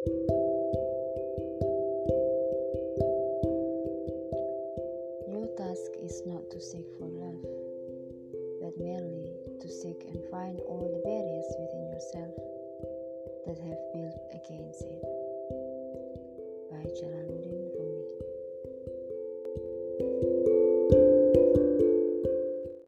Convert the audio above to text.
Your task is not to seek for love, but merely to seek and find all the barriers within yourself that have built against it. By Jalaluddin Rumi.